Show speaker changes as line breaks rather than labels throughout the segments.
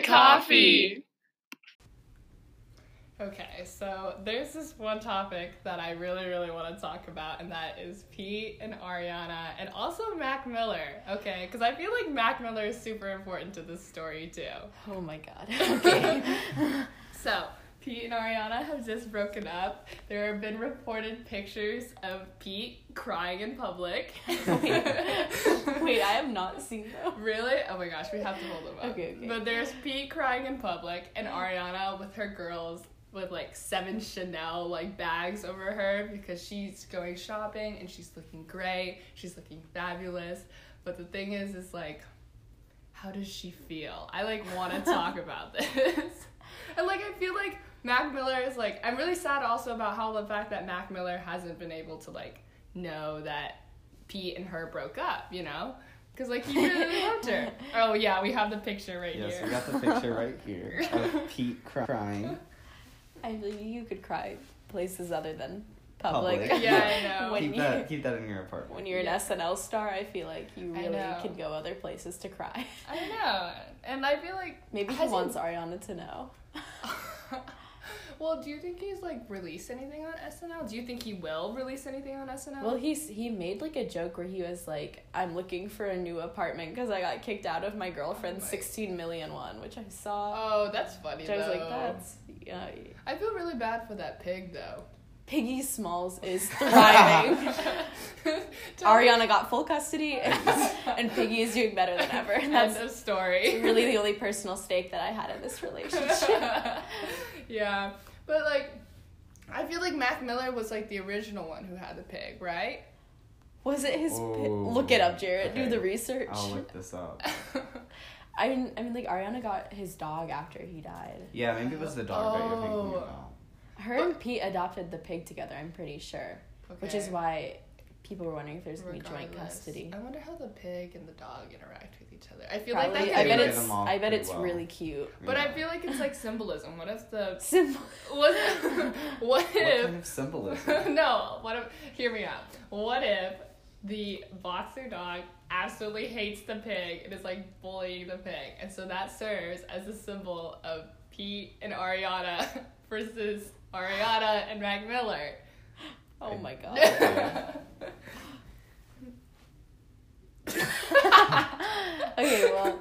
get coffee. Okay, so there's this one topic that I really, really want to talk about, and that is Pete and Ariana, and also Mac Miller. Okay, because I feel like Mac Miller is super important to this story too.
Oh my god. Okay.
So, Pete and Ariana have just broken up. There have been reported pictures of Pete crying in public.
Wait, I have not seen them.
Really? Oh my gosh, we have to hold them up.
Okay, okay.
But there's Pete crying in public and Ariana with her girls with like seven Chanel like bags over her because she's going shopping and she's looking great. She's looking fabulous. But the thing is is like how does she feel? I like want to talk about this. and like I feel like Mac Miller is like I'm really sad also about how the fact that Mac Miller hasn't been able to like know that Pete and her broke up, you know? Because like he really loved her. Oh yeah, we have the picture right
Yes,
here.
we got the picture right here of Pete crying.
I believe you could cry places other than public.
Public.
Yeah, I know.
when
keep
you
that keep that in your apartment.
when you're
Yeah.
an SNL star, I feel like you really can go other places to cry.
I know, and I feel like
Maybe he
has
wants Ariana to know.
Well, do you think he's like released anything on SNL? Do you think he will release anything on SNL?
Well, he's he made like a joke where he was like, "I'm looking for a new apartment because I got kicked out of my girlfriend's
Oh my-
16 million one,ch which I saw.
oh, that's funny
which I was like, "That's yeah."
I feel really bad for that pig though.
Piggy Smalls is thriving. Ariana got full custody, and, and Piggy is doing better than ever. And
End
that's
of story.
really the only personal stake that I had in this relationship.
yeah, but like, I feel like Mac Miller was like the original one who had the pig, right?
Was it his? pi-
Oh,
look it up, Jared.
okay.
Do the research.
I'll look this up.
I mean, I mean, like Ariana got his dog after he died.
Yeah, maybe it was the dog that you're thinking
Oh.
about.
Her and Pete adopted the pig together. I'm pretty sure, which is why people were wondering if there's gonna be joint custody.
I wonder how the pig and the dog interact with each other. I feel
Probably.
like that
I bet it's. I bet it's
well.
really cute.
But I feel like it's like symbolism. What if the
Simple.
what what
What
if
kind of symbolism?
no? What if hear me out? What if the boxer dog absolutely hates the pig and is like bullying the pig, and so that serves as a symbol of Pete and Ariana versus Ariana and Mac Miller.
Oh my god. okay, well,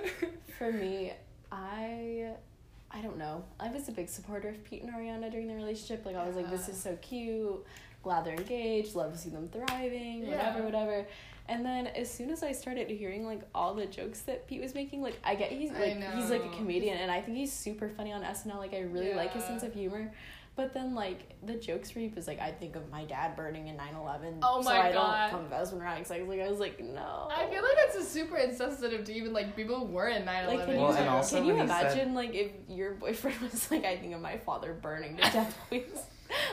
for me, I I don't know. I was a big supporter of Pete and Ariana during their relationship. Like I was like, this is so cute. Glad they're engaged. Love to see them thriving. Whatever,
Yeah.
whatever. And then as soon as I started hearing like all the jokes that Pete was making, like I get he's like he's like a comedian and I think he's super funny on SNL. Like I really like his sense of humor. But then like the jokes where he was like, I think of my dad burning in 9-11.
Oh
so
my
I
God.
don't come to husband ranks. I was like I was like, no.
I feel like that's a super insensitive to even like people who were in 9
like,
11.
can
Well,
you,
also
can you
when he said-
imagine like if your boyfriend was like, I think of my father burning to death, please?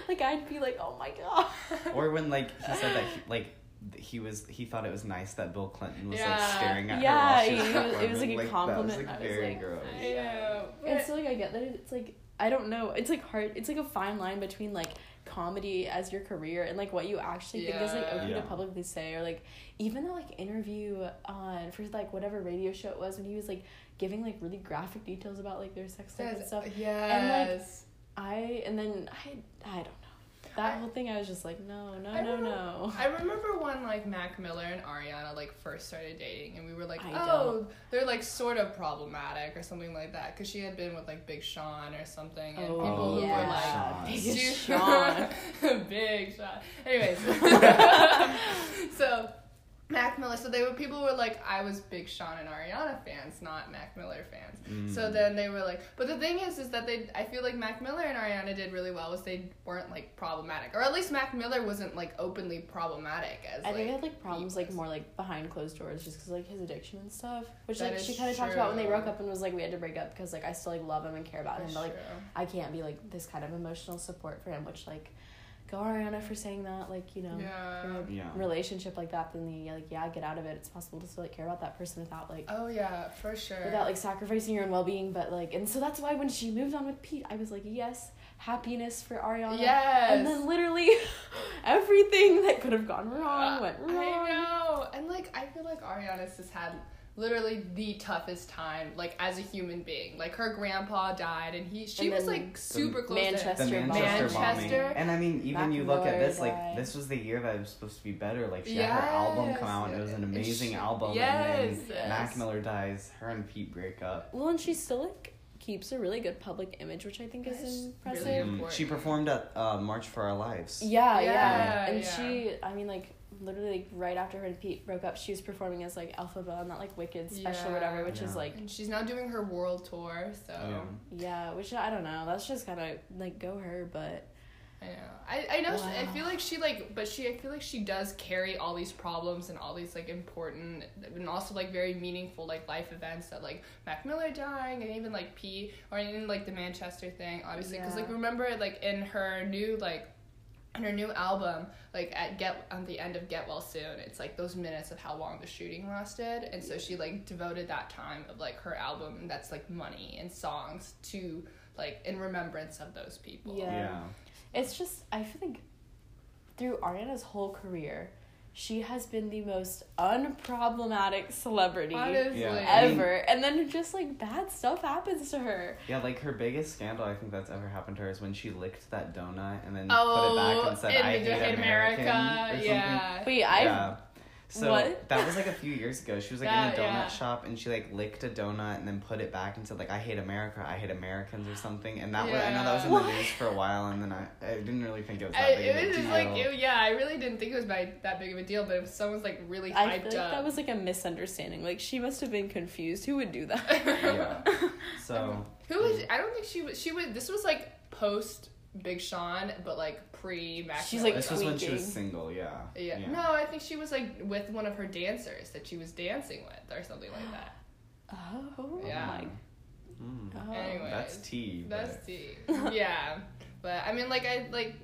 like I'd be like, oh my god.
or when like he said that he, like he was he thought it was nice that Bill Clinton was like staring at
Yeah,
her while she was
was- it was, like, a
That
compliment.
was
I was
very
like,
gross.
I know.
And so like I get that it's like I don't know. It's like hard. It's like a fine line between like comedy as your career and like what you actually think is like
Yeah.
okay
Yeah.
to publicly say or like even the like interview on for like whatever radio show it was when he was like giving like really graphic details about like their sex life and
Yes,
stuff.
yes.
I and then I I don't know. That
I-
whole thing I was just like no no
I
no
remember-
no.
I remember when like Mac Miller and Ariana like first started dating, and we were like,
I
oh, they're like sort of problematic or something like that, because she had been with like Big Sean or something, and
Oh,
people who
yeah.
were like.
Sean.
Big
Su-
Sean.
Big Sean. Anyways, so Mac Miller. So they were people were like, I was big Sean and Ariana fans, not Mac Miller fans. So
Mm.
then they were like, but the thing is, is that they, I feel like Mac Miller and Ariana did really well. Was they weren't like problematic, or at least Mac Miller wasn't like openly problematic as
I
like.
think I had like problems like more like behind closed doors just because like his addiction and stuff, which
That
like she kind of talked about when they broke up and was like we had to break up because like I still like love him and care about him, but like
true.
I can't be like this kind of emotional support for him, which like go Ariana for saying that, like you know,
Yeah.
for a
Yeah.
relationship like that, then the like yeah get out of it. It's possible to still like care about that person without like
Oh yeah, for sure.
without like sacrificing your own well being, but like and so that's why when she moved on with Pete, I was like yes, happiness for Ariana.
yes.
And then literally everything that could have gone wrong went wrong.
I know, and like I feel like Ariana's just had literally the toughest time, like as a human being. Like her grandpa died, and he she
And
was like super close
Manchester
to
the. Manchester, bombing.
Manchester.
And I mean, even you look at
McEnroy
this, like this was the year that it was supposed to be better. Like she had her album come out, and it was an amazing
She-
album.
yes,
and then
yes.
Mac Miller dies. Her and Pete break up.
Well, and she still like keeps a really good public image, which I think is
That's really
impressive.
Yeah,
Mm, she performed at uh, March for Our Lives.
Yeah, yeah,
Yeah,
and
yeah.
she, I mean, like literally like, right after her and Pete broke up, she was performing as like Elphaba on that like Wicked special, or whatever, which is like,
And she's now doing her world tour, so
Yeah.
yeah, which I don't know. That's just kind of like go her, but
I know. I, I know. She, I feel like she like, but she. I feel like she does carry all these problems and all these like important and also like very meaningful like life events that like Mac Miller dying and even like P or even like the Manchester thing, obviously. Because like remember like in her new like. In her new album, like at Get on the end of Get Well Soon, it's like those minutes of how long the shooting lasted, and so she like devoted that time of like her album, and that's like money and songs to like in remembrance of those people.
Yeah.
Yeah.
it's just I feel like through Ariana's whole career, she has been the most unproblematic celebrity
Honestly.
Yeah.
ever, and then just like bad stuff happens to her.
Yeah, like her biggest scandal I think that's ever happened to her is when she licked that donut and then
Oh,
put it back oh, and said,
in
"I
the
hate
Hate
American"
America,
or something.
yeah.
Wait, I
yeah. So
What?
that was like a few years ago. She was like in a donut
yeah.
shop and she like licked a donut and then put it back and said like I hate America, I hate Americans or something. And that was I know that was in
Yeah.
the news for a while and then I, I didn't really think it was
I,
that big
it
of a
was
deal.
just like it, yeah, I really didn't think it was by that big of a deal, but if someone's like really hyped
I feel like
up,
that was like a misunderstanding. Like she must have been confused. Who would do that?
yeah. So
who was? Um, I don't think she was. She was. This was like post Big Sean, but like pre Mac.
She's, like,
this was when she was
tweaking.
single, yeah.
yeah. No, I think she was like with one of her dancers that she was dancing with or something like that.
Oh
Yeah.
my.
Mm.
Oh.
Anyways,
That's tea. but-
That's tea. yeah, but I mean, like I like,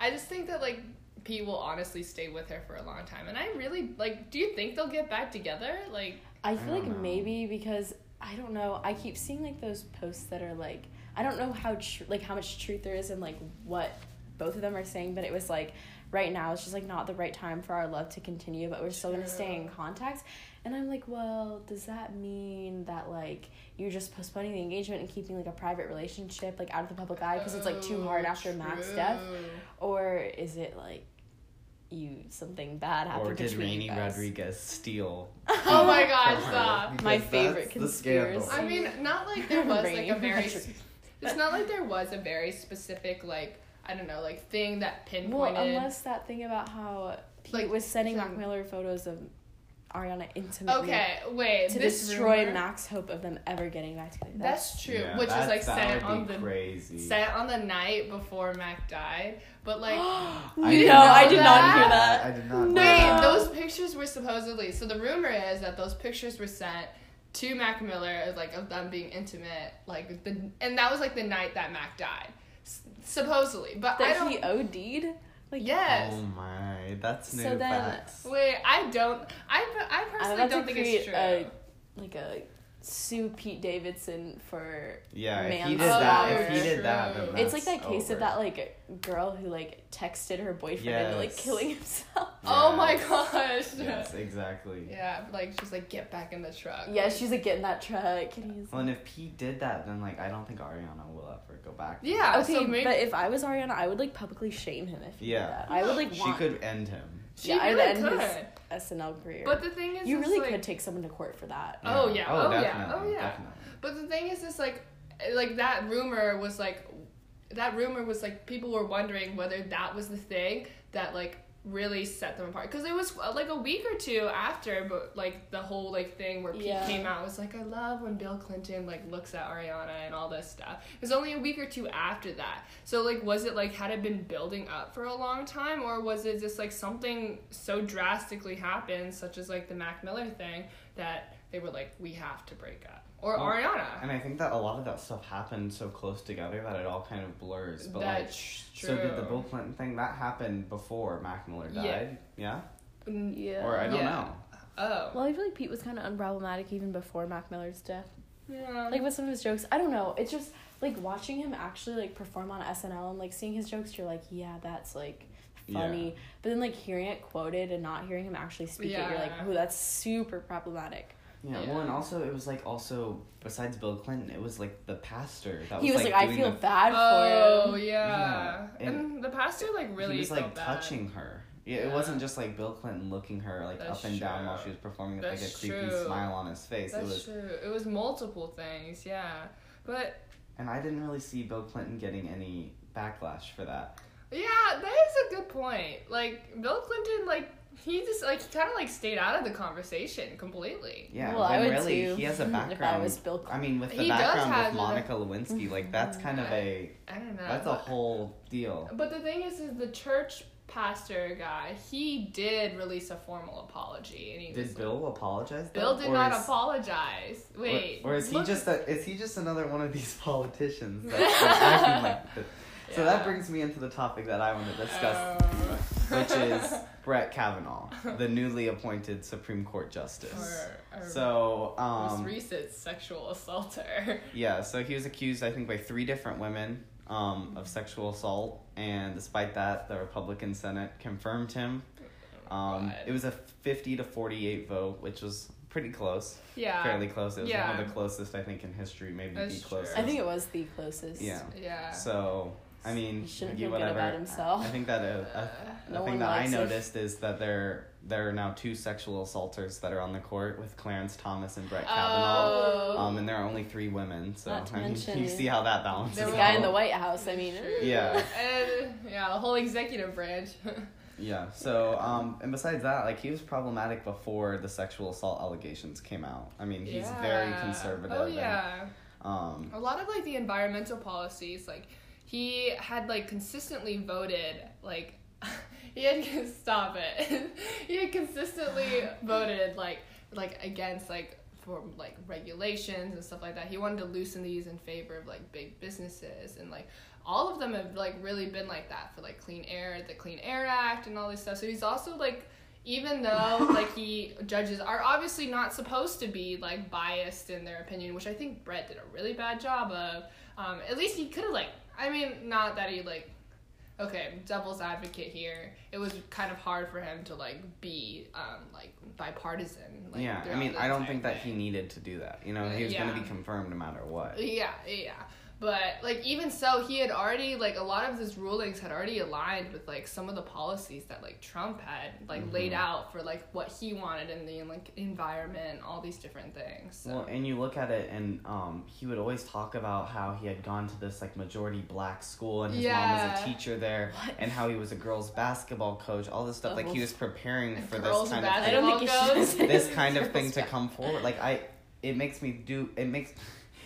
I just think that like Pete will honestly stay with her for a long time, and I really like. Do you think they'll get back together? Like,
I feel
I
like
know.
maybe because I don't know. I keep seeing like those posts that are like I don't know how tr- like how much truth there is in like what both of them are saying, but it was like right now it's just like not the right time for our love to continue, but we're still gonna stay in contact. And I'm like, well, does that mean that like you're just postponing the engagement and keeping like a private relationship like out of the public eye because it's like too hard
oh,
after Mac's death, or is it like you something bad happened
Or did
between you
Raini
guys?
Rodriguez steal?
Oh my gosh,
from
stop.
My favorite
that's the scandal.
conspiracy.
I mean, not like there was like a very.
Rodriguez.
It's not like there was a very specific like I don't know like thing that pinpointed.
Well,
pinpointed.
unless that thing about how Pete
Like,
was sending Mac Miller photos of Ariana intimately
okay, wait.
to
this
destroy
rumor,
Mac's hope of them ever getting back together.
That's true,
Yeah,
which was
that's-
like
that
sent on the
crazy.
sent on the night before Mac died. But like,
I
no,
didn't
I
know
did not hear that.
I did not.
No.
know
wait,
that.
those pictures were supposedly. So the rumor is that those pictures were sent to Mac Miller as like of them being intimate, like the and that was like the night that Mac died, S- supposedly. But I don't.
he OD'd. Like
yes.
Oh my, that's new
So then-
facts.
Wait, I don't. I I personally don't think
create
it's true.
a like a sue Pete Davidson for
Yeah, if he did that, if he did that,
true.
then
it's like that case
over.
of that like girl who like texted her boyfriend into like killing himself.
oh my gosh.
Yes, exactly.
Yeah, like she's like, get back in the truck.
Yeah, she's like get in that truck and he's
Well, and if Pete did that, then like I don't think Ariana will ever go back.
Yeah.
Okay,
so maybe
but if I was Ariana, I would like publicly shame him if he
Yeah.
did that. I would like
She
want
could end him.
She
yeah, I'd
really
end
could.
his- SNL career.
But the thing is,
you really
like,
could take someone to court for that.
Oh, yeah. Oh, oh, yeah.
definitely,
Oh, yeah.
Definitely.
But the thing is, is like, like that rumor was like, that rumor was like people were wondering whether that was the thing that like really set them apart because it was uh, like a week or two after but like the whole like thing where Pete
Yeah.
came out was like I love when Bill Clinton like looks at Ariana and all this stuff. It was only a week or two after that. So like was it like had it been building up for a long time or was it just like something so drastically happened such as like the Mac Miller thing that they were like we have to break up or
Well,
Ariana.
And I think that a lot of that stuff happened so close together that it all kind of blurs. But like,
true.
so did the Bill Clinton thing that happened before Mac Miller died? Yeah.
Mm,
Yeah.
Or I don't
Yeah.
know.
Oh.
Well, I feel like Pete was kind of unproblematic even before Mac Miller's death.
Yeah.
Like with some of his jokes, I don't know. It's just like watching him actually like perform on SNL and like seeing his jokes. You're like, yeah, that's like funny. But then like hearing it quoted and not hearing him actually speak it, you're like, oh, that's super problematic.
Yeah,
Yeah.
well, and also it was like also besides Bill Clinton, it was like the pastor that
he was like,
like,
I feel
the,
bad
Oh
for him.
yeah,
Yeah,
and,
and
the pastor like really
he was
felt
like
bad.
touching her. Yeah, it wasn't just like Bill Clinton looking her like
That's
up and down while she was performing with like a
That's
creepy
true.
smile on his face.
That's
it was,
true. It was multiple things, yeah. But
and I didn't really see Bill Clinton getting any backlash for that.
yeah, that is a good point. Like Bill Clinton, like he just like he kind of like stayed out of the conversation completely.
Yeah,
Well, I
when
would
really
too,
he has a
if I
background.
was Bill
I mean, with the
He
background
have
with
a-
Monica Lewinsky, like that's kind of a
I don't know.
that's a whole deal.
But the thing is, is the church pastor guy, he did release a formal apology, and he was
Did Bill apologize?
Bill
though?
did
Or
not
is-
apologize. Wait,
Or, is he just a, is he just another one of these politicians that's like acting like this? So that brings me into the topic that I want to discuss,
Uh,
which is Brett Kavanaugh, the newly appointed Supreme Court Justice.
or, or
So,
most
um,
recent sexual assaulter.
yeah, so he was accused, I think, by three different women um, of sexual assault, and despite that, the Republican Senate confirmed him. Um, it was a 50 to 48 vote, which was pretty close,
yeah,
fairly close. It was one of the closest, I think, in history, maybe
That's
the
true.
closest.
I think it was the closest.
Yeah.
yeah.
So, I mean,
He shouldn't
you
feel good
whatever.
about himself.
I think that uh,
Uh,
a,
No
a thing that I
likes it.
noticed is that there there are now two sexual assaulters that are on the court with Clarence Thomas and Brett Kavanaugh.
Oh.
Um, and there are only three women, so
Not to
I mean,
mention-
you see how that balances.
There
the
was-
guy in the White House. I mean,
Yeah.
and yeah, the whole executive branch.
Yeah. So, um, and besides that, like he was problematic before the sexual assault allegations came out. I mean, he's very conservative.
Oh
and, um,
a lot of like the environmental policies like he had like consistently voted like he had stop it. He had consistently voted like like against like for like regulations and stuff like that. He wanted to loosen these in favor of like big businesses and like all of them have like really been like that for like clean air the clean air act and all this stuff. So he's also like even though like he judges are obviously not supposed to be like biased in their opinion which i think brett did a really bad job of um, at least he could have like i mean not that he like okay devil's advocate here it was kind of hard for him to like be um, like bipartisan like,
yeah. I mean, I don't think that he needed to do that. You know, he was going to be confirmed no matter what.
Yeah, yeah. But like even so, he had already like a lot of his rulings had already aligned with like some of the policies that like Trump had like laid
Mhm.
out for like what he wanted in the like environment, all these different things. So.
Well, and you look at it, and um, he would always talk about how he had gone to this like majority black school, and his mom was a teacher there, and how he was a girls basketball coach. All this stuff, like he was preparing for this kind
I
of
don't think you should
Goes.
say
this kind of thing to come forward. Like I, it makes me do. It makes.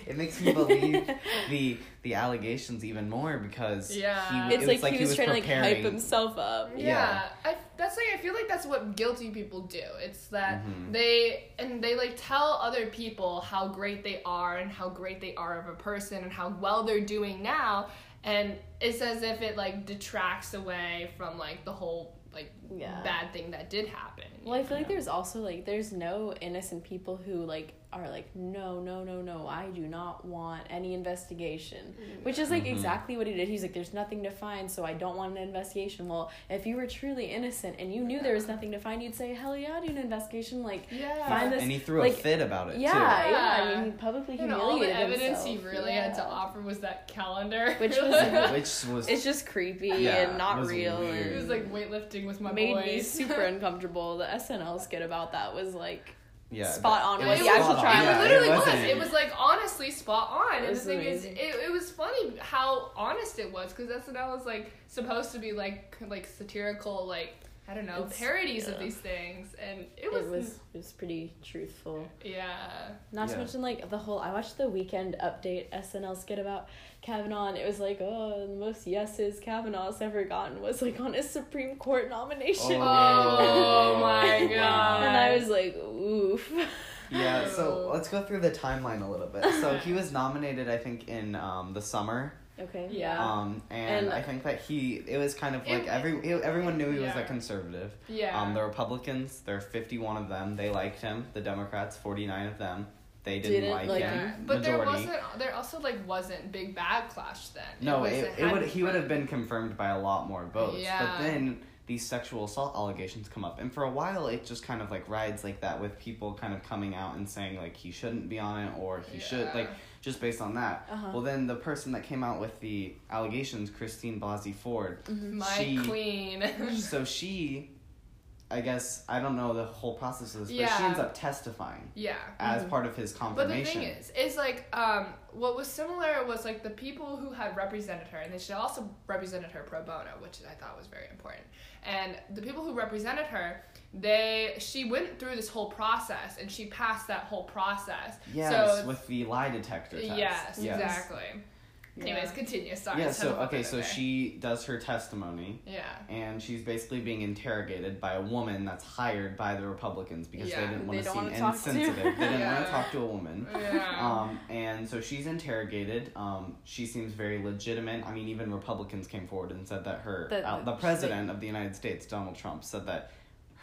It makes me believe the the allegations even more because
Yeah.
he,
It's
it
like
was like
he was, trying to like hype himself up.
yeah,
yeah.
I that's like I feel like that's what guilty people do. It's that
Mhm.
they and they like tell other people how great they are and how great they are of a person and how well they're doing now and it's as if it like detracts away from like the whole like
Yeah.
bad thing that did happen.
Well, I feel like there's also like there's no innocent people who like are like no no no no I do not want any investigation, which is like
Mhm.
exactly what he did. He's like there's nothing to find, so I don't want an investigation. Well, if you were truly innocent and you knew there was nothing to find, you'd say hell yeah, do an investigation. Like
yeah.
Find this-
and he threw
like,
a fit about it
yeah,
too.
yeah, I mean he publicly
and
humiliated
all the evidence
himself.
he really had to offer was that calendar.
Which was-
Which was
It's just creepy
Yeah,
and not
it
real.
weird.
it was like weightlifting with my
made
boys.
me super uncomfortable. The SNL skit about that was like
yeah,
spot on
It
with
was,
the actual trial.
It
Yeah,
literally
it
was. It was like honestly spot on. And the thing
amazing.
is, it, it was funny how honest it was because SNL was like supposed to be like like satirical, like I don't know
It's-
parodies of these things, and it
It
was,
was it was pretty truthful.
yeah.
Not to
Yeah.
mention like the whole. I watched the weekend update SNL skit about Kavanaugh, and it was like, oh, the most yeses Kavanaugh's ever gotten was like on his Supreme Court nomination.
Oh my
Wow.
and I was like, oof.
Yeah, so
Oh.
let's go through the timeline a little bit. So he was nominated, I think, in um, the summer,
Okay.
Yeah.
um, and,
And-
I think that he it was kind of
It-
like every he- everyone knew he was
Yeah.
a conservative.
Yeah.
Um, the Republicans, there are fifty one of them. They liked him. The Democrats, forty nine of them, they didn't,
Didn't
like,
like
him.
yeah. But there wasn't. There also like wasn't big backlash then.
No,
was-
it, it
had-
would he would have been confirmed by a lot more votes.
Yeah.
But then these sexual assault allegations come up. And for a while, it just kind of like rides like that with people kind of coming out and saying like he shouldn't be on it or he should like just based on that.
Uh-huh.
Well, then the person that came out with the allegations, Christine Blasey Ford,
My
she-
queen.
so she, I guess I don't know the whole process of this, but she ends up testifying
yeah.
as part of his confirmation.
But the thing is, is like um, what was similar was like the people who had represented her, and they should also represented her pro bono, which I thought was very important. And the people who represented her, they she went through this whole process, and she passed that whole process.
yes,
so,
with the lie detector test.
yes, exactly. Anyways,
Yeah.
continue. Sorry.
Yeah.
I just had
So okay, so
there.
she does her testimony.
Yeah.
and she's basically being interrogated by a woman that's hired by the Republicans because
Yeah,
they didn't want
they
to
don't
seem
wanna
insensitive. they didn't want to talk to a woman.
Yeah.
Um, and so she's interrogated. Um, she seems very legitimate. I mean, even Republicans came forward and said that her,
That-
uh, the
that-
president of the United States, Donald Trump, said that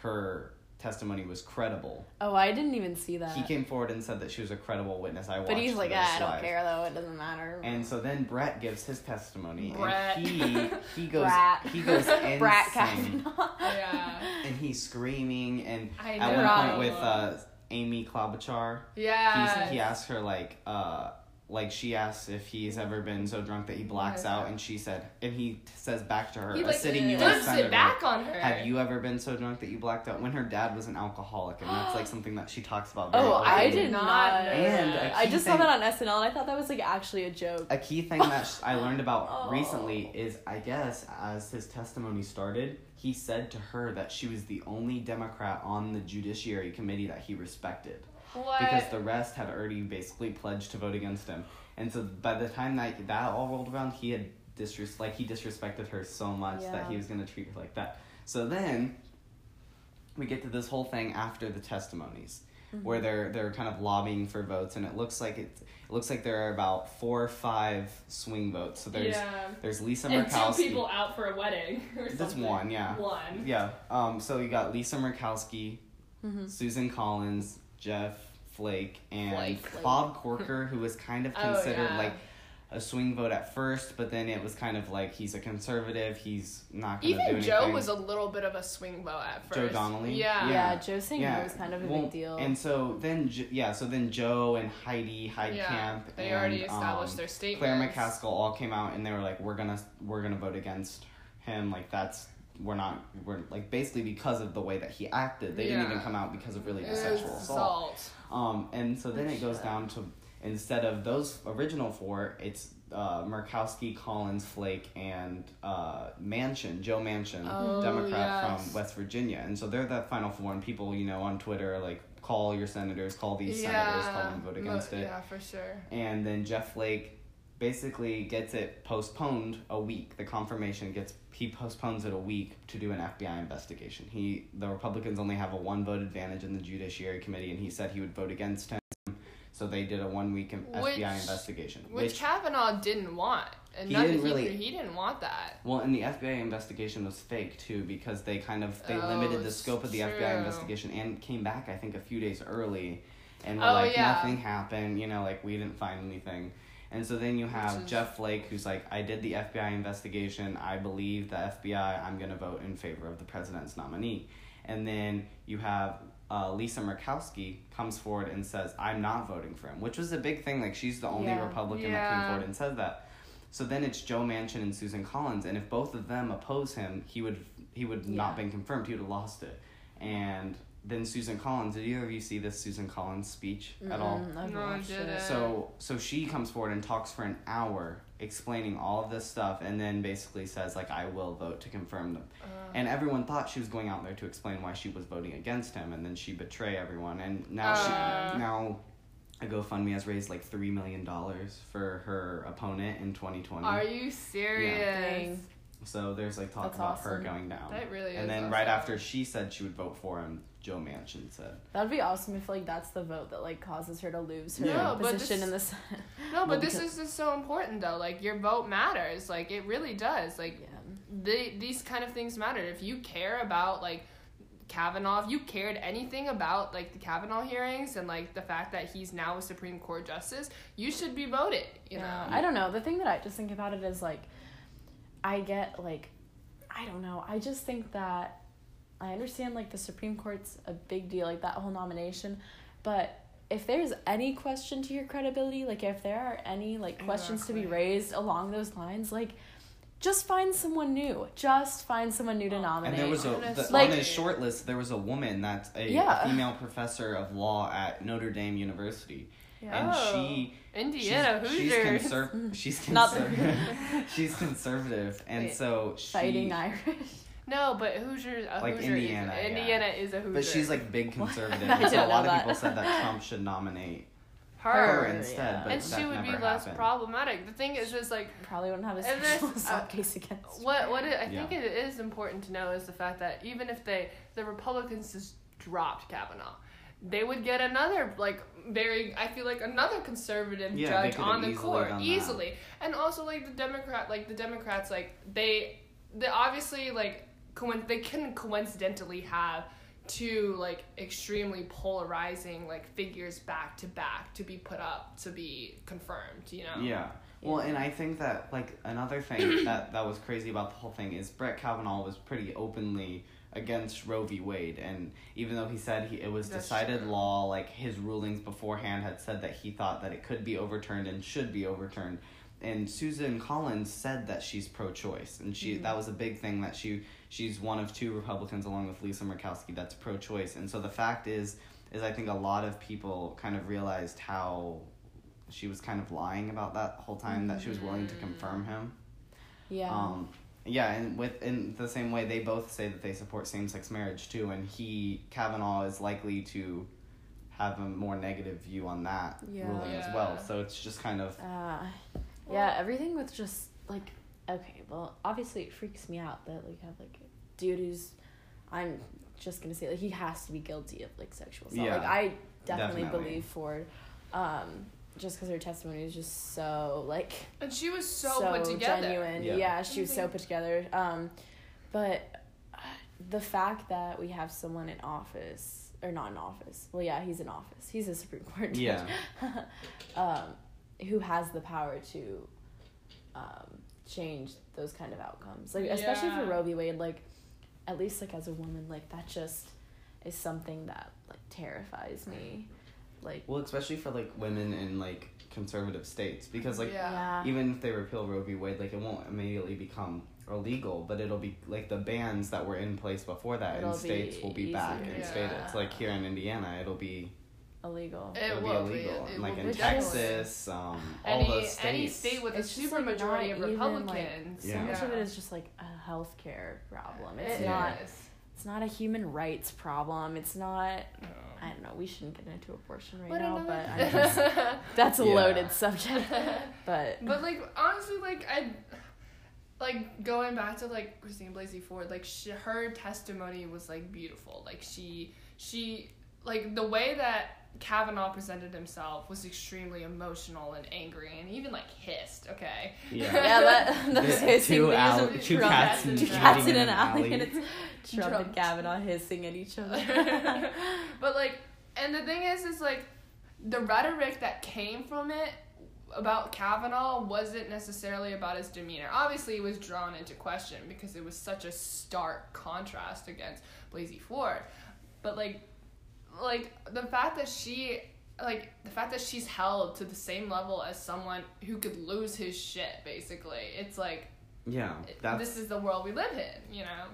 her testimony was credible.
Oh, I didn't even see that.
He came forward and said that she was a credible witness. I watched
but he's like,
this
ah, I don't
live."
care though. It doesn't matter.
And so then Brett gives his testimony,
Brett.
and he he goes
Brat.
he goes insane.
Brat Kavanaugh.
Yeah.
and he's screaming and
I
at one point with uh Amy Klobuchar
Yeah.
he's, he asks her like uh like she asks if he's ever been so drunk that he blacks out and she said and he t- says back to her
He
a
like
sitting US
flips
senator
it back on her.
have you ever been so drunk that you blacked out when her dad was an alcoholic and that's like something that she talks about very
Oh, I did
not
not.
And
that.
a
I
key
just
thing-
saw that on SNL and I thought that was like actually a joke.
a key thing that sh- I learned about
Oh.
recently is I guess as his testimony started, he said to her that she was the only Democrat on the Judiciary Committee that he respected
What?
because the rest had already basically pledged to vote against him. And so by the time that that all rolled around, he had disres- like he disrespected her so much that he was gonna treat her like that. So then we get to this whole thing after the testimonies
Mm-hmm.
where they're they're kind of lobbying for votes and it looks like it, it looks like there are about four or five swing votes. So there's
yeah.
there's Lisa
And
Murkowski.
two people out for a wedding or
That's
something.
one, yeah.
One.
Yeah. Um so you got Lisa Murkowski,
Mhm.
Susan Collins, Jeff Flake, and
Flake, Flake.
Bob Corker, who was kind of
Oh,
considered
yeah.
like a swing vote at first, but then it was kind of like he's a conservative, he's not gonna do
Even
anything.
Joe was a little bit of a swing vote at first.
Joe Donnelly?
Yeah.
Yeah,
Yeah.
Joe saying
Yeah,
no was kind of a
well,
big deal.
And so then, yeah, so then Joe and Heidi Heitkamp
Yeah, they
and,
already established
um,
their statements.
Claire McCaskill all came out and they were like, we're gonna we're gonna vote against him. Like that's we're not we're like basically because of the way that he acted. They didn't even come out because of really the
was
sexual assault.
Assault.
Um, and so then it goes down to instead of those original four, it's uh, Murkowski, Collins, Flake, and uh, Manchin, Joe Manchin,
Oh,
Democrat
yes.
from West Virginia, and so they're the final four. And people, you know, on Twitter like, call your senators, call these senators, call them vote
mo-
against it.
Yeah, for sure.
And then Jeff Flake basically gets it postponed a week. The confirmation gets he postpones it a week to do an FBI investigation. He the Republicans only have a one vote advantage in the Judiciary Committee, and he said he would vote against him. So they did a one week
Which-
FBI investigation.
Which, Kavanaugh didn't want. And
He
nothing
didn't really-
he didn't want that.
well, and the FBI investigation was fake too because they kind of they
Oh,
limited the
oh,
scope of the FBI investigation and came back I think a few days early, and were
Oh,
like
yeah.
nothing happened. You know, like we didn't find anything. And so then you have
is-
Jeff Flake, who's like, I did the FBI investigation. I believe the FBI. I'm going to vote in favor of the president's nominee. And then you have uh, Lisa Murkowski comes forward and says, I'm not voting for him, which was a big thing. Like, she's the only
Yeah.
Republican that came forward and said that. So then it's Joe Manchin and Susan Collins, and if both of them oppose him, he would he would not been confirmed. He would have lost it. And then Susan Collins. Did either of you see this Susan Collins speech at all?
Mm-mm, I've
No, I didn't.
So so she comes forward and talks for an hour explaining all of this stuff and then basically says like I will vote to confirm them.
Uh,
And everyone thought she was going out there to explain why she was voting against him and then she betray everyone and now
Uh.
she now a GoFundMe has raised like three million dollars for her opponent in twenty twenty.
Are you serious?
Dang.
So there's like talk
That's
about her going down.
That really is.
and then
awesome.
right after she said she would vote for him, Joe Manchin said.
That'd be awesome if like that's the vote that like causes her to lose her
Yeah.
No,
position
this-
in the Senate.
No, but this is just so important though. Like your vote matters. Like it really does. Like
Yeah.
they, these kind of things matter. If you care about like Kavanaugh, if you cared anything about like the Kavanaugh hearings and like the fact that he's now a Supreme Court justice, you should be voted. You
yeah.
know.
I don't know. The thing that I just think about it is like, I get like, I I don't know. I just think that I understand like the Supreme Court's a big deal, like that whole nomination, but if there's any question to your credibility, like if there are any like questions to be raised along those lines, like just find someone new. Just find someone new to nominate.
And there was a
And
the,
like-
on his short list. There was a woman that's a,
Yeah.
female professor of law at Notre Dame University,
yeah.
and
Oh.
she
Indiana
she's, she's,
Hoosiers.
conser- she's,
Not
conser- she's conservative, and
Wait.
so she,
fighting Irish.
no, but Hoosiers. A
Like
Hoosier
Indiana,
Is,
yeah.
Indiana is a Hoosier.
But she's like big conservative,
I
and so
didn't
a lot
know
of people said that Trump should nominate
her.
her
Her,
instead,
yeah.
but
and
that
she would be less
happened.
problematic. The thing is just like
Probably wouldn't have a
And there's,
sexual
uh,
case against. her.
what what it, I
Yeah.
think it is important to know is the fact that even if they the Republicans just dropped Kavanaugh, they would get another like very I feel like another conservative
Yeah,
judge on the court
done that.
easily, and also like the Democrat like the Democrats like they they obviously like coin- they can coincidentally have two like extremely polarizing like figures back to back to be put up to be confirmed you know
Yeah. Well, and I think that like another thing that that was crazy about the whole thing is Brett Kavanaugh was pretty openly against Roe v. Wade, and even though he said he, it was
That's
decided
true.
law, like his rulings beforehand had said that he thought that it could be overturned and should be overturned. And Susan Collins said that she's pro-choice, and she that was a big thing that she she's one of two Republicans along with Lisa Murkowski that's pro-choice, and so the fact is is I think a lot of people kind of realized how she was kind of lying about that whole time that she was willing to confirm him.
Yeah.
Um, yeah, and with in the same way, they both say that they support same sex marriage too, and he Kavanaugh is likely to have a more negative view on that
Yeah.
ruling as well. So it's just kind of
Uh, yeah, everything with just like okay, well, obviously it freaks me out that like have like a dude who's I'm just gonna say like he has to be guilty of like sexual assault.
Yeah,
like I definitely,
definitely.
believe Ford, um, just because her testimony is just so like
and she was so, put together
genuine.
Yeah.
Yeah, she was so put together. Um, but uh, the fact that we have someone in office or not in office, well, yeah, he's in office. He's a Supreme Court judge.
Yeah.
um, who has the power to um, change those kind of outcomes, like especially for
Yeah.
Roe v. Wade. Like, at least like as a woman, like that just is something that like terrifies me. Like,
well, especially for like women in like conservative states, because like
Yeah.
yeah,
even if they repeal Roe v. Wade, like it won't immediately become illegal, but it'll be like the bans that were in place before that
It'll
in states
be
will be back
easier.
in states.
Yeah.
Like here in Indiana, it'll be
illegal.
It
it'll
will
be
be.
illegal.
It
like
will
in Texas, um, all
any
those states.
any state with a
It's just,
super
like,
majority of
even, like,
Republicans.
So
Yeah.
much of it is just like a healthcare problem. It's
It
not.
is.
It's not a human rights problem. It's not.
No.
I don't know. We shouldn't get into abortion right
But
now,
another-
but I just, that's a
Yeah.
loaded subject. But
But like honestly, like I, like going back to like Christine Blasey Ford, like she, her testimony was like beautiful. Like she she like the way that Kavanaugh presented himself was extremely emotional and angry and even like hissed. Okay.
Yeah.
yeah, that, that's
The
hissing
two,
videos
owl-
of
two
Trump-
cats,
Two
two cats in
in
an alley, and it's Trump,
Trump.
and Kavanaugh hissing at each other.
but like, and the thing is, is like, the rhetoric that came from it about Kavanaugh wasn't necessarily about his demeanor. Obviously, it was drawn into question because it was such a stark contrast against Blasey Ford. But like, like the fact that she. Like the fact that she's held to the same level as someone who could lose his shit, basically. It's like
Yeah, that's
this is the world we live in, you know.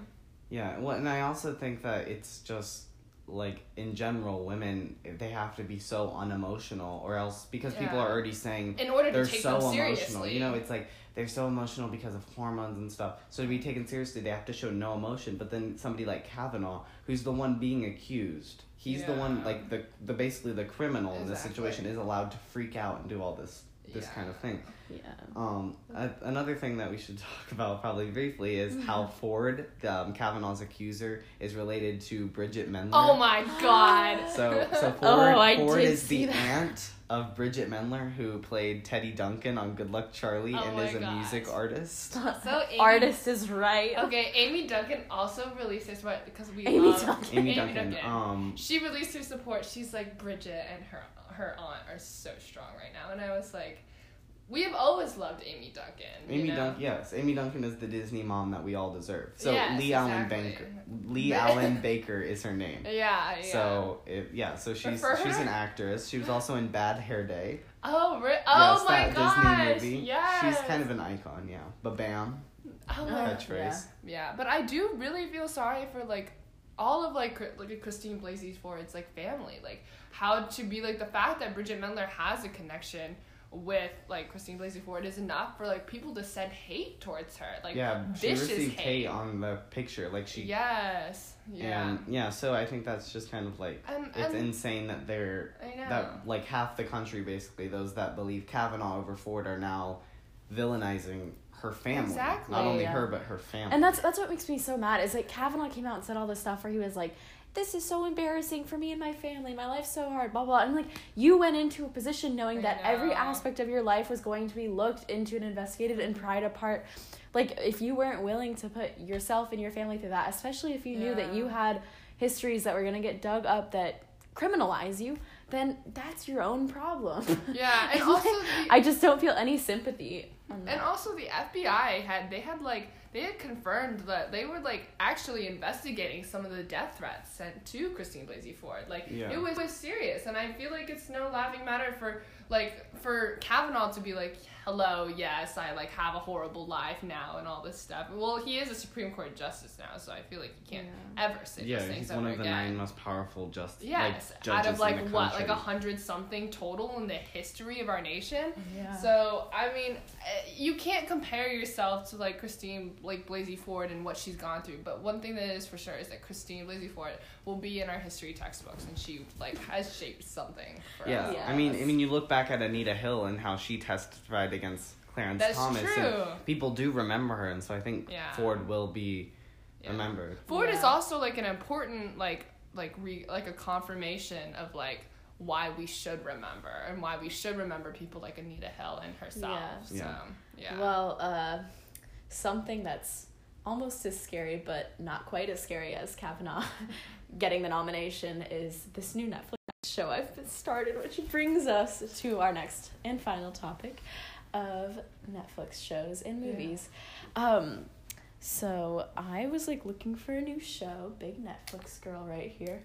Yeah, well, and I also think that it's just like in general, women they have to be so unemotional, or else because people are already saying
In order to
they're
take
so
them
emotional.
seriously,
You know, it's like they're so emotional because of hormones and stuff. So to be taken seriously, they have to show no emotion. But then somebody like Kavanaugh, who's the one being accused, he's the one like the the basically the criminal in this situation is allowed to freak out and do all this this
Yeah.
kind of thing.
yeah.
Um, a, another thing that we should talk about probably briefly is how Ford, um, Kavanaugh's accuser, is related to Bridgit Mendler.
Oh my god.
So, so Ford,
Oh, I
Ford
did
is
see
the
that.
aunt of Bridgit Mendler, who played Teddy Duncan on Good Luck Charlie
Oh
and is a
gosh.
music artist.
So Amy,
Artist is right.
Okay, Amy Duncan also released her support because we
Amy
love
Duncan.
Amy,
Amy
Duncan.
Duncan.
Um,
She released her support. She's like Bridget and her her aunt are so strong right now, and I was like, we have always loved Amy Duncan. you
Amy
know?
Duncan, yes, Amy Duncan is the Disney mom that we all deserve. So
Yes, Leigh-Allyn.
Baker, Leigh-Allyn Baker is her name.
Yeah, yeah.
So it, yeah, so she's she's
her-
an actress. She was also in Bad Hair Day.
oh, re- oh
yes,
my
that
gosh.
Disney movie.
Yes.
She's kind of an icon, yeah. But bam,
Oh my
catchphrase.
Yeah, but I do really feel sorry for like all of like like Christine Blasey Ford's like family, like how to be like the fact that Bridgit Mendler has a connection with like Christine Blasey Ford is enough for like people to send hate towards her, like
yeah, she
vicious
received
hate.
hate on the picture. Like she
yes, yeah,
and yeah, so I think that's just kind of like
and,
it's
and
insane that they're
I know.
that like half the country basically those that believe Kavanaugh over Ford are now villainizing her family.
Exactly.
Not only
Yeah.
her but her family.
And that's that's what makes me so mad. Is like Kavanaugh came out and said all this stuff where he was like, "This is so embarrassing for me and my family. My life's so hard." Blah blah. And like you went into a position knowing
I
that every aspect of your life was going to be looked into and investigated and pried apart. Like if you weren't willing to put yourself and your family through that, especially if you knew that you had histories that were gonna get dug up that criminalize you, then that's your own problem.
yeah, and also the,
I just don't feel any sympathy.
And also the FBI had they had like they had confirmed that they were like actually investigating some of the death threats sent to Christine Blasey Ford. Like
Yeah.
it was, was serious and I feel like it's no laughing matter for like for Kavanaugh to be like, Hello, yes, I like have a horrible life now and all this stuff. Well, he is a Supreme Court justice now, so I feel like he can't ever say
yeah,
those things
he's
ever
one of the
again.
nine most powerful just
Yes,
like,
out of like
in the
what,
country.
like a hundred something total in the history of our nation.
Yeah.
So I mean, eh, you can't compare yourself to like Christine like Blasey Ford and what she's gone through. But one thing that is for sure is that Christine Blasey Ford will be in our history textbooks, and she like has shaped something. For
Yeah.
us.
Yeah.
I mean, I mean, you look back at Anita Hill and how she testified against Clarence
That's
Thomas,
true.
and people do remember her, and so I think
Yeah.
Ford will be
Yeah.
remembered.
Ford is also like an important like like re like a confirmation of like why we should remember and why we should remember people like Anita Hill and herself.
Yeah.
So
Yeah.
yeah.
Well, uh, something that's almost as scary, but not quite as scary as Kavanaugh getting the nomination is this new Netflix show I've started, which brings us to our next and final topic of Netflix shows and
Yeah.
movies. Um, so I was like looking for a new show, big Netflix girl right here.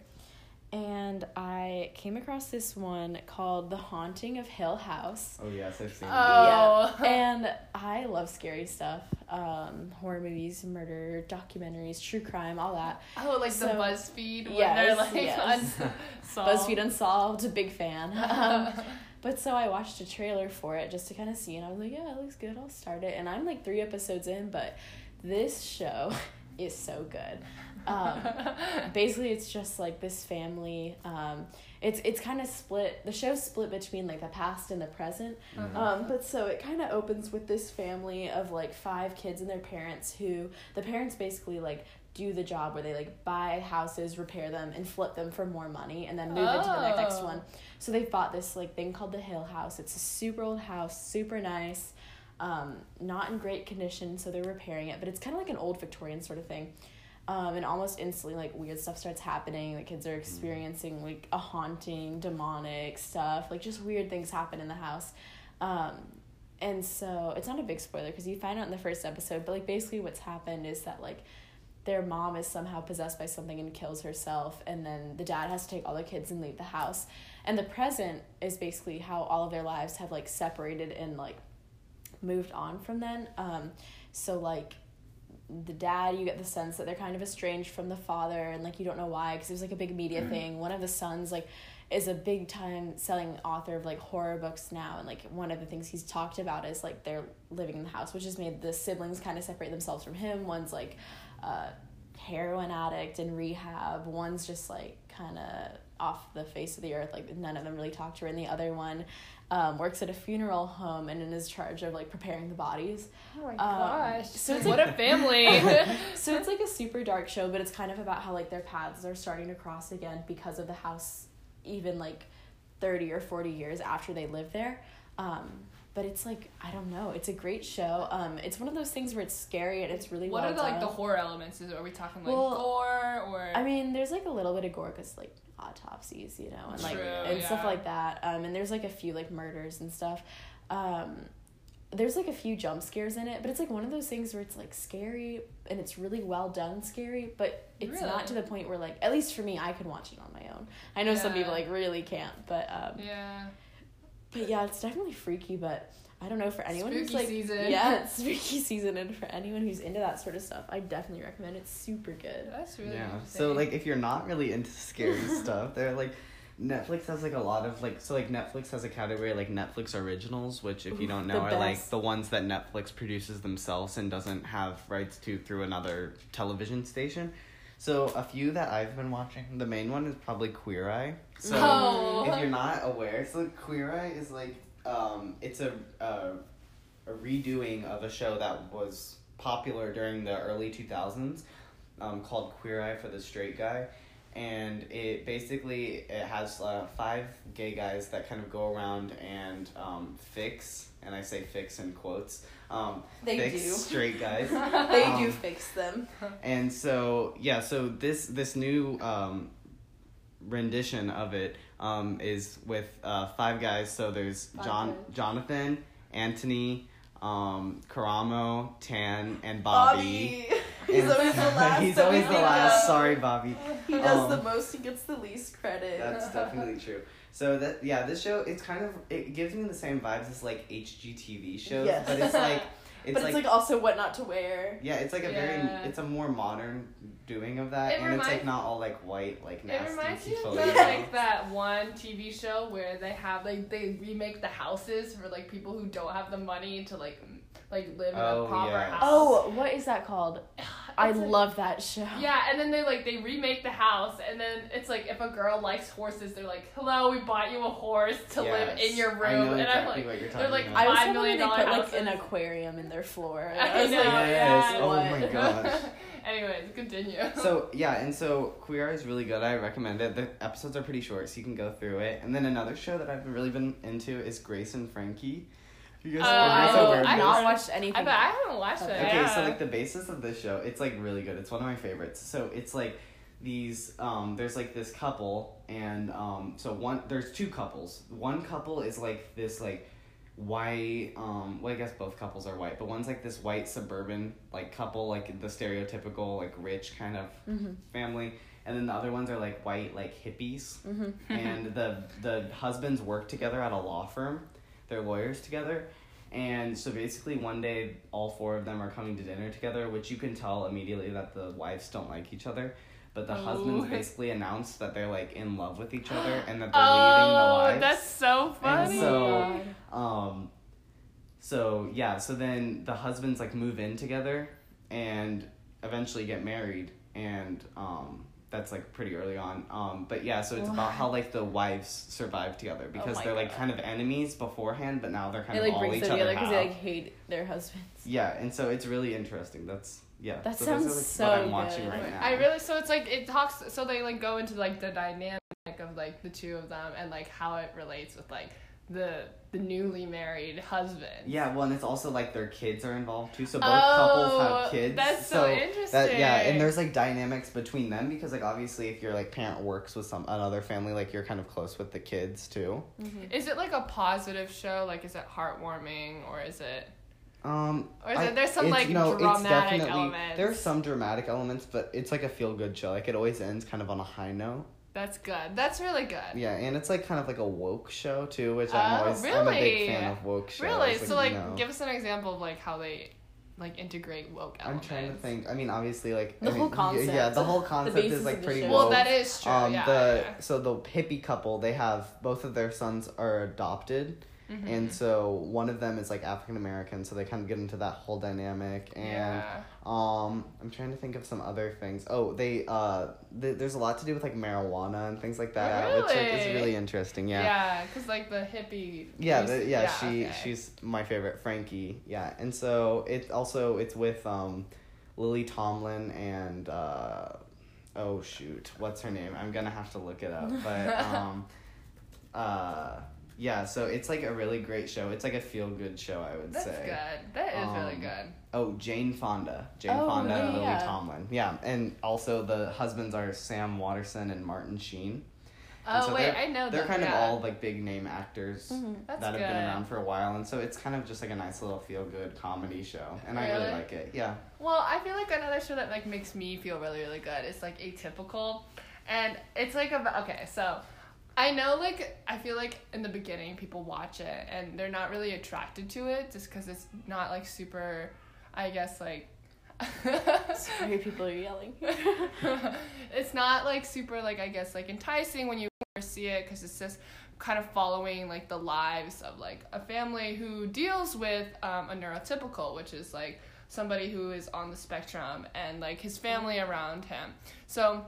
And I came across this one called The Haunting of Hill House.
Oh yes, I've seen. it.
Oh.
Yeah. and I love scary stuff. Um, horror movies, murder, documentaries, true crime, all that.
Oh, like the
So-
BuzzFeed when
Yes,
they're like
yes.
unsolved.
BuzzFeed Unsolved, a big fan. Um, but so I watched a trailer for it just to kind of see, and I was like, yeah, it looks good. I'll start it. And I'm like three episodes in, but this show is so good. Um, basically, it's just like this family. Um, it's it's kind of split. The show's split between like the past and the present.
Mhm.
Um, but so it kind of opens with this family of like five kids and their parents who the parents basically like do the job where they like buy houses, repair them, and flip them for more money, and then move into the next
Oh.
one. So they bought this like thing called the Hill House. It's a super old house, super nice, um, not in great condition. So they're repairing it, but it's kind of like an old Victorian sort of thing. Um, and almost instantly, like weird stuff starts happening. The kids are experiencing like a haunting, demonic stuff. Like just weird things happen in the house. Um, and so it's not a big spoiler because you find out in the first episode. But like basically, what's happened is that like their mom is somehow possessed by something and kills herself, and then the dad has to take all the kids and leave the house. And the present is basically how all of their lives have like separated and like moved on from then. Um, so like the dad, you get the sense that they're kind of estranged from the father, and like you don't know why because it was like a big media thing. One of the sons like is a big time selling author of like horror books now, and like one of the things he's talked about is like they're living in the house, which has made the siblings kind of separate themselves from him. One's like a heroin addict in rehab. One's just like kind of off the face of the earth. Like none of them really talk to her, and the other one um, works at a funeral home and is charge of like preparing the bodies.
Oh my
Um,
gosh.
so it's
what
like-
a family.
so it's like a super dark show, but it's kind of about how like their paths are starting to cross again because of the house, even like thirty or forty years after they lived there. Um, but it's like I don't know. It's a great show. Um, it's one of those things where it's scary and it's really
what
well
are the, like the horror elements? Is are we talking like
Well,
gore or
I mean, there's like a little bit of gore because like autopsies, you know, and like
True,
and stuff like that. Um, and there's like a few like murders and stuff. Um, there's like a few jump scares in it, but it's like one of those things where it's like scary and it's really well done scary, but it's
Really?
not to the point where like at least for me I could watch it on my own. I know some people like really can't, but um
Yeah.
But yeah, it's definitely freaky, but I don't know for anyone who's like
season.
Yeah, it's spooky season and for anyone who's into that sort of stuff, I definitely recommend it. It's super good.
That's really
yeah. So like if you're not really into scary stuff, they're like Netflix has like a lot of like so like Netflix has a category like Netflix originals, which if you don't know are like the ones that Netflix produces themselves and doesn't have rights to through another television station. So a few that I've been watching, the main one is probably Queer Eye. So if you're not aware, so Queer Eye is like um, it's a, a a redoing of a show that was popular during the early two thousands, um, called Queer Eye for the Straight Guy, and it basically it has uh, five gay guys that kind of go around and um, fix, and I say fix in quotes, um,
They
fix
do.
straight guys.
They do
Um,
fix them.
and so yeah so this this new um rendition of it um is with uh five guys so there's
Five
john
guys.
jonathan antoni um karamo tan and bobby,
He's
And-
always the last.
he's always the last
of.
sorry bobby
He does the
Um,
most. He gets the least credit.
that's definitely true so that yeah this show it's kind of it gives me the same vibes as like hgtv shows
Yes.
but it's like it's
but
like,
it's like also what not to wear.
yeah it's like a
Yeah.
very it's a more modern doing of that
It
and it's like not all like white like nasty.
It
nasty
reminds me
people,
of
you
the,
know?
like that one TV show where they have like they remake the houses for like people who don't have the money to like m- like live in
Oh,
a proper
yes.
house.
Oh, what is that called? I
like-
love that show.
Yeah, and then they like they remake the house, and then it's like if a girl likes horses, they're like, "Hello, we bought you a horse to live in your room,"
I know
and
exactly
I'm like,
what you're
they're
talking
like
about.
I was
five
hoping they put
houses.
like an aquarium in their floor. And
I
I was
know,
like,
Yes.
yeah.
Oh
what?
my gosh.
Anyways, continue.
so yeah, and so Queer Eye is really good. I recommend it. The episodes are pretty short, so you can go through it. And then another show that I've really been into is Grace and Frankie. You guys, are you guys
I,
I've not watched anything.
I bet I haven't watched it.
Okay,
Okay,
yeah.
so like the basis of this show, it's like really good. It's one of my favorites. So it's like these um there's like this couple and um so one there's two couples. One couple is like this like white um well I guess both couples are white, but one's like this white suburban like couple like the stereotypical like rich kind of
Mhm.
family and then the other ones are like white like hippies
Mhm.
and the the husbands work together at a law firm. They're lawyers together. And so basically one day all four of them are coming to dinner together, which you can tell immediately that the wives don't like each other. But the husbands
Oh.
basically announce that they're like in love with each other and that they're leaving the
oh,
wives.
that's so funny.
so- Um, so yeah, so then the husbands like move in together and eventually get married, and um, that's like pretty early on. Um, but yeah, so it's about how like the wives survive together because
Oh
they're like
God.
kind of enemies beforehand, but now they're kind
It
of
like
all each
them
other
because they like hate their husbands.
Yeah, and so it's really interesting. That's yeah.
That
so
sounds
those are, like,
so
what I'm watching
good.
right now.
I really so it's like it talks so they like go into like the dynamic of like the two of them and like how it relates with like the the newly married husband.
Yeah, well, and it's also like their kids are involved too. So both
Oh,
couples have kids.
that's so interesting.
That, yeah, and there's like dynamics between them because like obviously if your like parent works with some another family, like you're kind of close with the kids too.
Is it like a positive show? Like is it heartwarming or is it
Um,
Or is
I-
it- there's some, like,
no, it's
dramatic
definitely-
elements?
There's some dramatic elements, but it's like a feel good show. Like it always ends kind of on a high note.
That's good. That's really good.
Yeah, and it's like kind of like a woke show too, which I'm
Oh,
always I'm a big
really?
fan of woke shows.
Really? so like
you know.
give us an example of like how they like integrate woke elements.
I'm trying to think. I mean, obviously, like
The
I
whole
mean,
concept.
Yeah, the whole concept
basis
is like pretty
show.
Well,
woke.
that is true.
Um,
yeah.
the
yeah.
so the hippie couple, they have both of their sons are adopted,
Mhm.
and so one of them is like African American, so they kind of get into that whole dynamic. And
yeah.
um, I'm trying to think of some other things. Oh, they uh, th- there's a lot to do with like marijuana and things like that, which like, is
Really?
really interesting. Yeah.
Yeah, because like the hippie.
Yeah, the, yeah, she
okay.
she's my favorite, Frankie. Yeah, and so it also it's with um, Lily Tomlin and uh, oh shoot, what's her name? I'm gonna have to look it up, but um, uh, yeah, so it's like a really great show. It's like a feel good show, I would
That's
say.
That's good. That is really
Um,
good.
Oh, Jane Fonda, Jane
Oh,
Fonda and Lily
yeah.
Tomlin. Yeah, and also the husbands are Sam Waterston and Martin Sheen.
Oh
so
wait, I know
they're
them,
kind
yeah.
of all like big name actors
Mhm.
That have
good.
been around for a while, and so it's kind of just like a nice little feel good comedy show, and I really
Really?
like it. Yeah.
Well, I feel like another show that like makes me feel really really good is like Atypical, and it's like about okay, so I know like I feel like in the beginning people watch it and they're not really attracted to it just because it's not like super, I guess like.
Sorry, people are yelling.
it's not like super like I guess like enticing when you first see it because it's just kind of following like the lives of like a family who deals with um, a neurotypical, which is like somebody who is on the spectrum and like his family around him. So.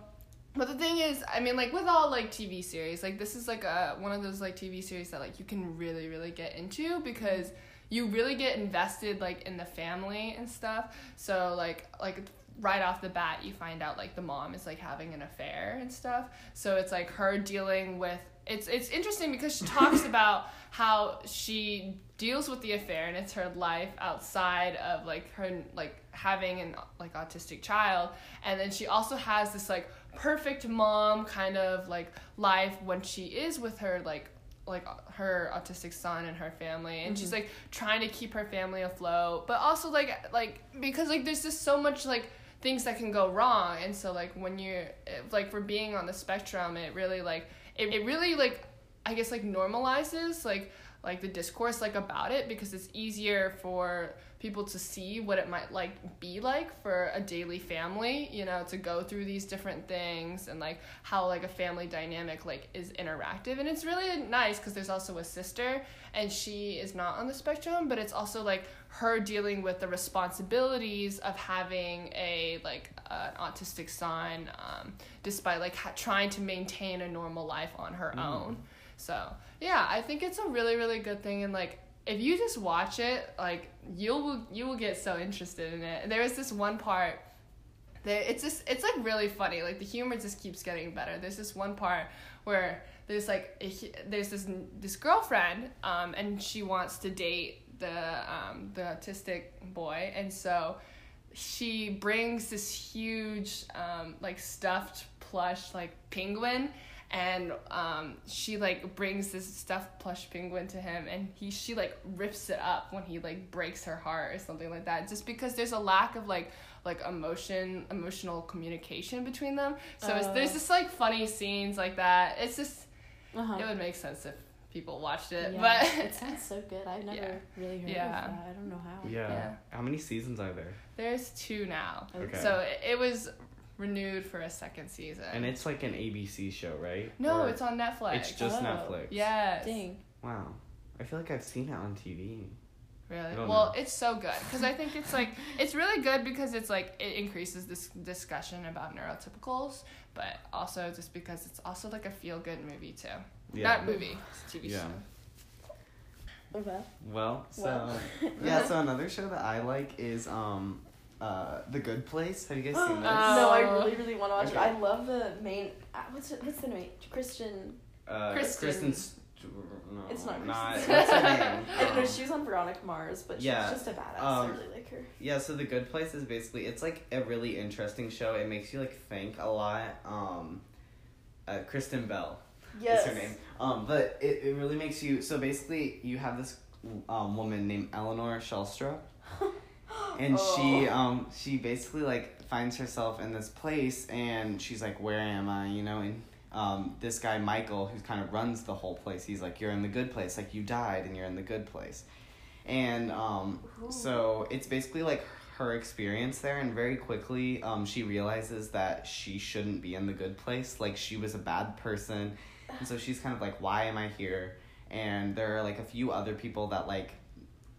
But the thing is, I mean, like with all like TV series, like this is like a one of those like TV series that like you can really really get into because you really get invested like in the family and stuff. So like like right off the bat you find out like the mom is like having an affair and stuff. So it's like her dealing with it's it's interesting because she talks about how she deals with the affair and it's her life outside of like her like having an like autistic child. And then she also has this like perfect mom kind of like life when she is with her like like her autistic son and her family. And she's mm-hmm. like trying to keep her family afloat but also like like because like there's just so much like things that can go wrong. And so like when you're like for being on the spectrum it really like it, it really like i guess like normalizes like like the discourse like about it because it's easier for people to see what it might like be like for a daily family you know to go through these different things and like how like a family dynamic like is interactive. And it's really nice because there's also a sister and she is not on the spectrum but it's also like her dealing with the responsibilities of having a like an autistic son um, despite like ha- trying to maintain a normal life on her own so yeah i think it's a really really good thing and like if you just watch it like you will you will get so interested in it. There is this one part that it's just it's like really funny like the humor just keeps getting better. There's this one part where there's like a, there's this this girlfriend um and she wants to date the um the autistic boy and so she brings this huge um like stuffed plush like penguin and um she like brings this stuffed plush penguin to him and he she like rips it up when he like breaks her heart or something like that just because there's a lack of like like emotion emotional communication between them so it's, there's
Oh.
just like funny scenes like that it's just
Uh-huh.
it would make sense if people watched it
Yeah,
but
it sounds so good. I've never
Yeah.
really heard
Yeah.
of that. I don't know how.
Yeah.
Yeah.
How many seasons are there?
there's two now
Okay.
so it, it was renewed for a second season
And it's like an ABC show, right?
no
Or
it's on netflix
It's just
Oh.
Netflix.
yes
Dang.
Wow. I feel like I've seen it on TV.
Really? Well,
know.
it's so good because I think it's like it's really good because it's like it increases this discussion about neurotypicals, but also just because it's also like a feel good movie too.
Yeah.
Not movie, it's a TV
Yeah.
show.
Well,
Well, so
Well.
yeah, so another show that I like is um uh The Good Place. Have you guys seen this?
Uh,
no, I really, really want to watch
Okay.
it. I love the main. Uh, what's it, what's the name? Christian.
uh,
Kristen.
Kristen St- no,
It's not
not
Kristen.
what's her name?
I don't know.
Um,
She was on Veronica Mars, but she's
yeah,
just a badass.
um,
I really like her.
Yeah, so The Good Place is basically it's like a really interesting show. It makes you like think a lot. Um, uh, Kristen Bell
Yes.
is her name. Um, but it, it really makes you so basically you have this um woman named Eleanor Shellstrop, and she
Oh.
um she basically like finds herself in this place and she's like where am I? You know and um this guy Michael who kind of runs the whole place he's like you're in the good place. Like you died and you're in the good place, and um
Ooh.
so it's basically like her experience there and very quickly um she realizes that she shouldn't be in the good place. Like she was a bad person. And so she's kind of like why am i here? And there are like a few other people that like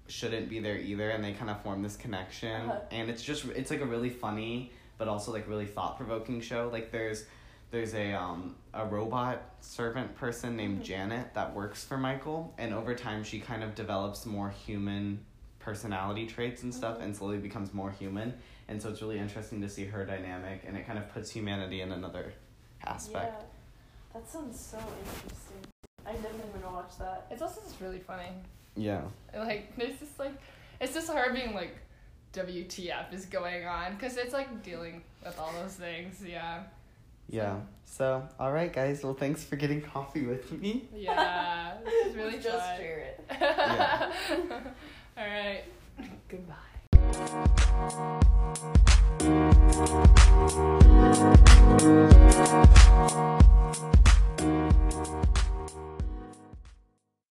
shouldn't be there either and they kind of form this connection
Uh-huh.
and it's just it's like a really funny but also like really thought-provoking show like there's there's a um a robot servant person named
Mhm.
Janet that works for Michael and over time she kind of develops more human personality traits and stuff
Mhm.
and slowly becomes more human and so it's really interesting to see her dynamic and it kind of puts humanity in another aspect
Yeah. That sounds so interesting. I definitely want to watch that.
It's also just really funny.
Yeah.
Like this just like it's just her being like WTF is going on because it's like dealing with all those things. Yeah.
Yeah. So, all right, guys. Well, thanks for getting coffee with me.
Yeah. This is really
just
fun.
yeah.
all right.
Goodbye.